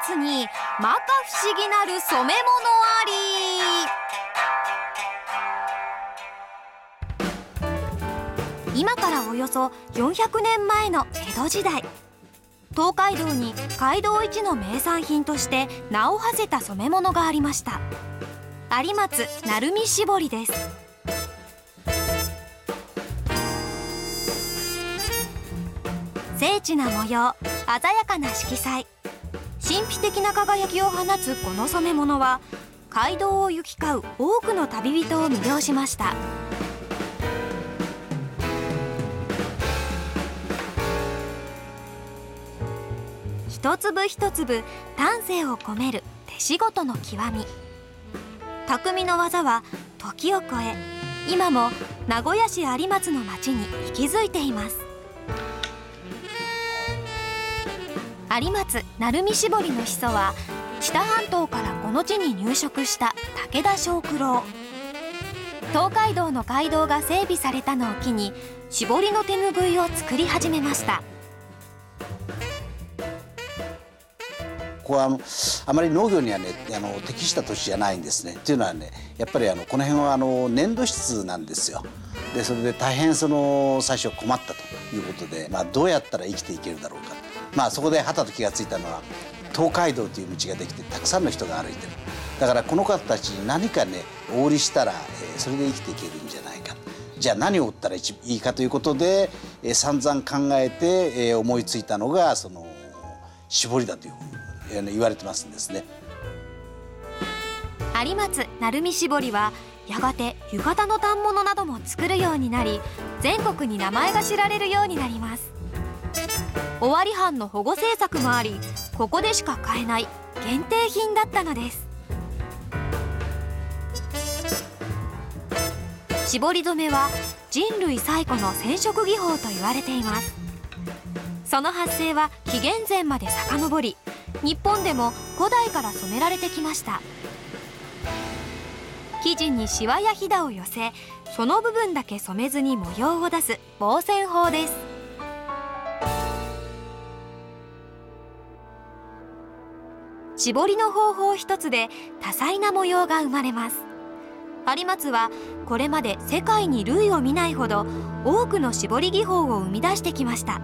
有松に摩訶不思議なる染め物あり。今からおよそ400年前の江戸時代東海道に街道一の名産品として名を馳せた染め物がありました。有松鳴海絞りです。精緻な模様鮮やかな色彩。神秘的な輝きを放つこの染め物は街道を行き交う多くの旅人を魅了しました。一粒一粒丹精を込める手仕事の極み。匠の技は時を超え今も名古屋市有松の町に息づいています。有松鳴海絞りの始祖は知多半島からこの地に入植した武田正九郎東海道の街道が整備されたのを機に絞りの手ぬぐいを作り始めましたここはあまり農業にはねあの適した土地じゃないんですね。っていうのはねやっぱりあのこの辺はあの粘土質なんですよ。でそれで大変その最初困ったということで、まあ、どうやったら生きていけるだろうか、まあ、そこではたと気が付いたのは東海道という道ができてたくさんの人が歩いてる。だからこの方たちに何かねお売りしたら、えー、それで生きていけるんじゃないか。じゃあ何を売ったらいいかということで、えー、散々考えて、えー、思いついたのがその絞りだというふうに言われてますんですね。有松鳴海絞りはやがて浴衣の反物なども作るようになり全国に名前が知られるようになります。尾張藩の保護政策もありここでしか買えない限定品だったのです。絞り染めは人類最古の染色技法と言われています。その発生は紀元前まで遡り日本でも古代から染められてきました。生地にシワやひだを寄せその部分だけ染めずに模様を出す防染法です。絞りの方法一つで多彩な模様が生まれます。有松はこれまで世界に類を見ないほど多くの絞り技法を生み出してきました。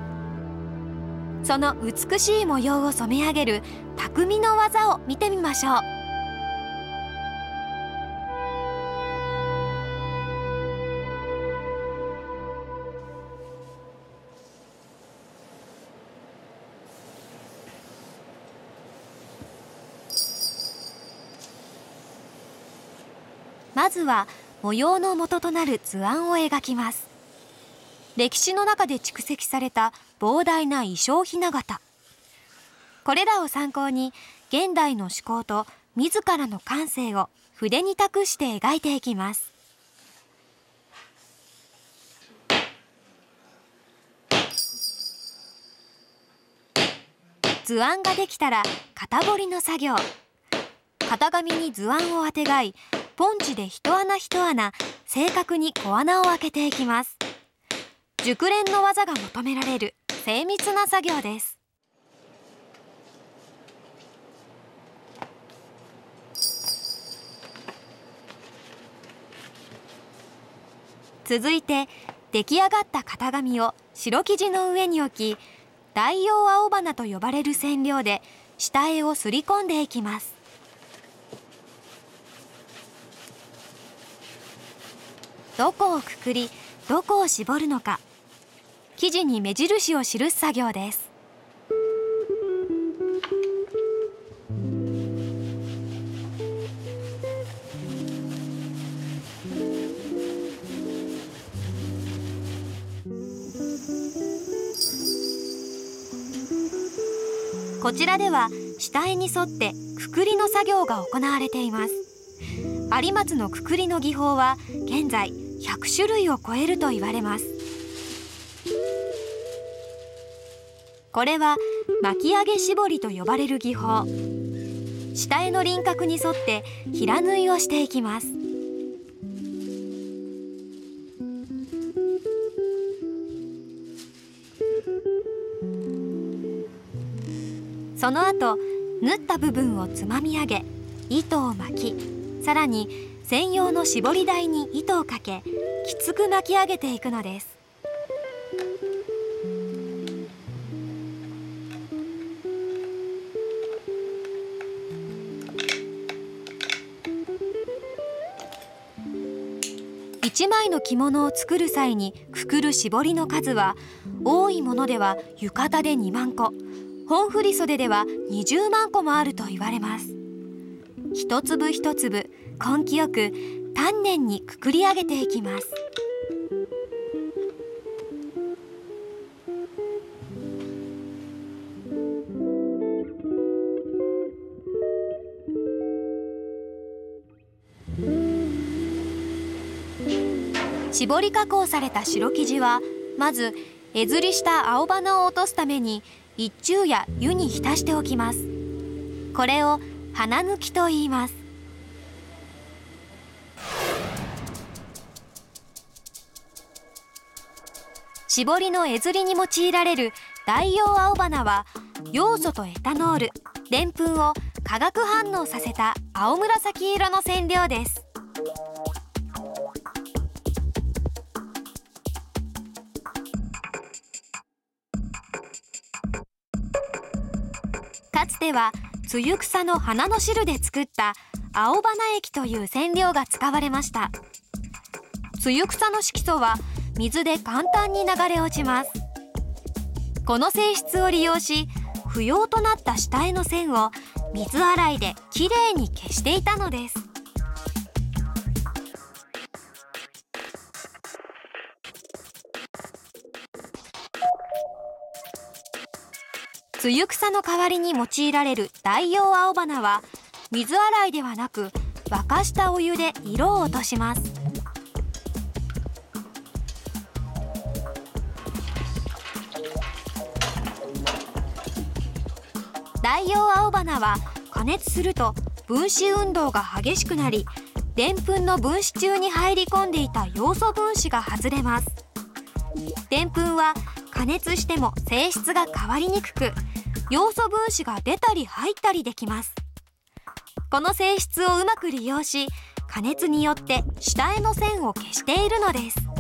その美しい模様を染め上げる匠の技を見てみましょう。ずは模様の元となる図案を描きます。歴史の中で蓄積された膨大な衣装ひな形。これらを参考に現代の思考と自らの感性を筆に託して描いていきます。図案ができたら型彫りの作業。型紙に図案をあてがいポンチで一穴一穴正確に小穴を開けていきます。熟練の技が求められる精密な作業です。続いて出来上がった型紙を白生地の上に置き大葉青花と呼ばれる染料で下絵をすり込んでいきます。どこをくくりどこを絞るのか。生地に目印を記す作業です。こちらでは下絵に沿ってくくりの作業が行われています。有松のくくりの技法は現在100種類を超えると言われます。これは巻き上げ絞りと呼ばれる技法。下絵の輪郭に沿って平縫いをしていきます。その後縫った部分をつまみ上げ糸を巻きさらに専用の絞り台に糸をかけきつく巻き上げていくのです。1枚の着物を作る際にくくる絞りの数は多いものでは浴衣で2万個本振袖では20万個もあると言われます。一粒一粒根気よく丹念にくくり上げていきます。絞り加工された白生地はまずえずりした青花を落とすために一昼夜湯に浸しておきます。これを花抜きと言います。絞りのえずりに用いられる代用青花はヨウ素とエタノールでんぷんを化学反応させた青紫色の染料です。かつてはツユクサの花の汁で作った青花液という染料が使われました。ツユクサの色素は水で簡単に流れ落ちます。この性質を利用し不要となった下絵の線を水洗いできれいに消していたのです。ツユクサの代わりに用いられる代用青花は水洗いではなく沸かしたお湯で色を落とします。代用青花は加熱すると分子運動が激しくなりでんぷんの分子中に入り込んでいた要素分子が外れます。でんぷんは加熱しても性質が変わりにくく要素分子が出たり入ったりできます。この性質をうまく利用し加熱によって下絵の線を消しているのです。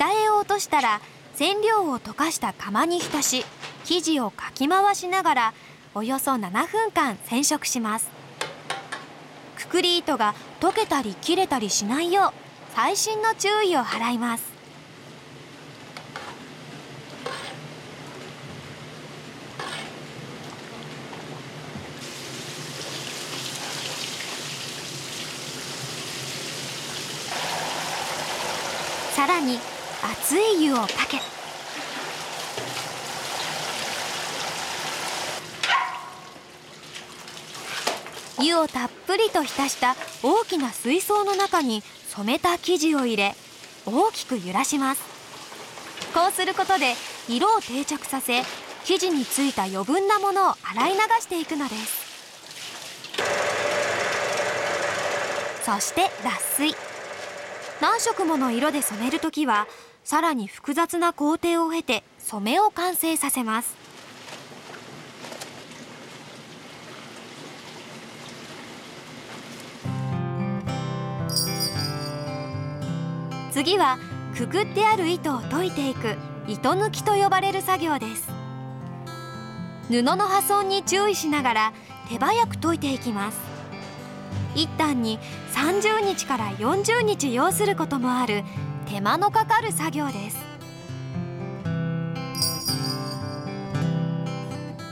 下絵を落としたら染料を溶かした釜に浸し生地をかき回しながらおよそ7分間染色します。くくり糸が溶けたり切れたりしないよう細心の注意を払いますさらに熱い湯をかけ湯をたっぷりと浸した大きな水槽の中に染めた生地を入れ大きく揺らします。こうすることで色を定着させ生地についた余分なものを洗い流していくのです。そして脱水。何色もの色で染めるときはさらに複雑な工程を経て染めを完成させます。次はくくってある糸を解いていく糸抜きと呼ばれる作業です。布の破損に注意しながら手早く解いていきます。一旦に30日から40日要することもある手間のかかる作業です。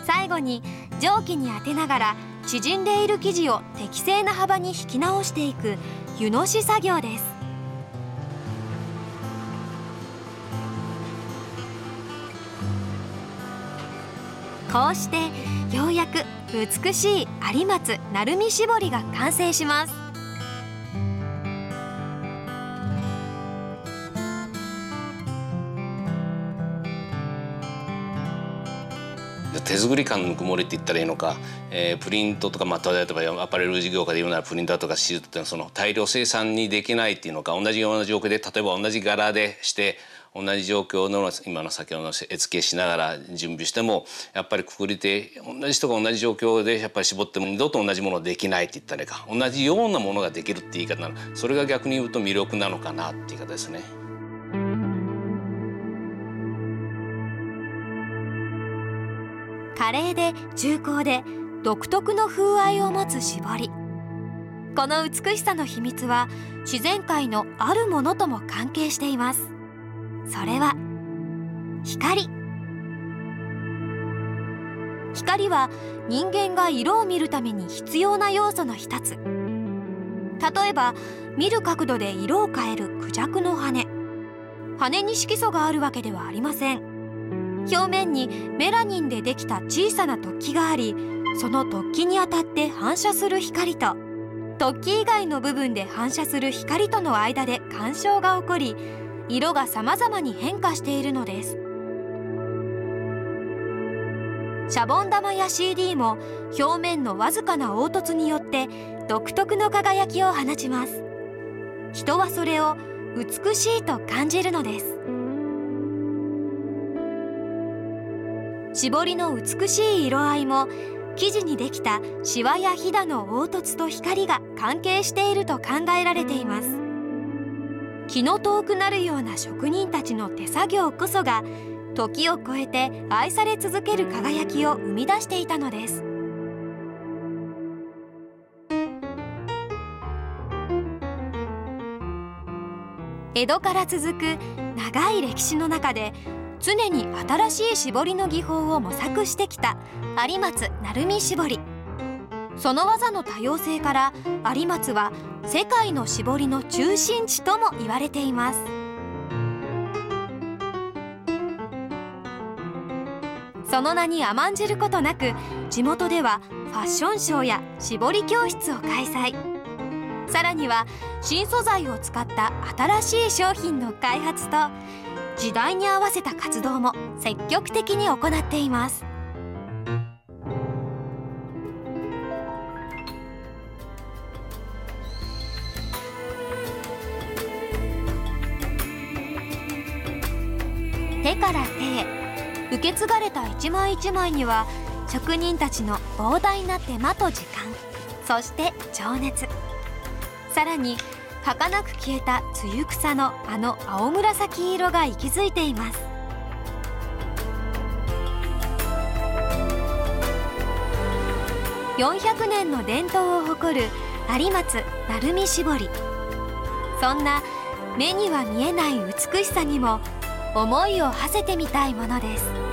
最後に蒸気に当てながら縮んでいる生地を適正な幅に引き直していく湯のし作業です。こうしてようやく美しい有松鳴海絞りが完成します。手作り感のぬくもりって言ったらいいのか、えー、プリントとか、まあ、例えばアパレル事業家で言うならプリンターとかシートっていうのはその大量生産にできないっていうのか同じような状況で例えば同じ柄でして同じ状況の今の先ほどの絵付けしながら準備してもやっぱりくくり手同じ人が同じ状況でやっぱり絞っても二度と同じものできないって言ったらいいか同じようなものができるって言い方なのそれが逆に言うと魅力なのかなって言い方ですね。華麗で重厚で独特の風合いを持つ絞り。この美しさの秘密は自然界のあるものとも関係しています。それは光。光は人間が色を見るために必要な要素の一つ。例えば見る角度で色を変えるクジャクの羽。羽に色素があるわけではありません。表面にメラニンでできた小さな突起がありその突起に当たって反射する光と突起以外の部分で反射する光との間で干渉が起こり色が様々に変化しているのです。シャボン玉や CD も表面のわずかな凹凸によって独特の輝きを放ちます。人はそれを美しいと感じるのです。絞りの美しい色合いも生地にできたシワやひだの凹凸と光が関係していると考えられています。気の遠くなるような職人たちの手作業こそが時を超えて愛され続ける輝きを生み出していたのです。江戸から続く長い歴史の中で常に新しい絞りの技法を模索してきた有松鳴海絞り。その技の多様性から有松は世界の絞りの中心地とも言われています。その名に甘んじることなく地元ではファッションショーや絞り教室を開催。さらには新素材を使った新しい商品の開発と時代に合わせた活動も積極的に行っています。手から手へ受け継がれた一枚一枚には職人たちの膨大な手間と時間そして情熱。さらに儚く消えた露草のあの青紫色が息づいています。400年の伝統を誇る有松鳴海絞り。そんな目には見えない美しさにも思いを馳せてみたいものです。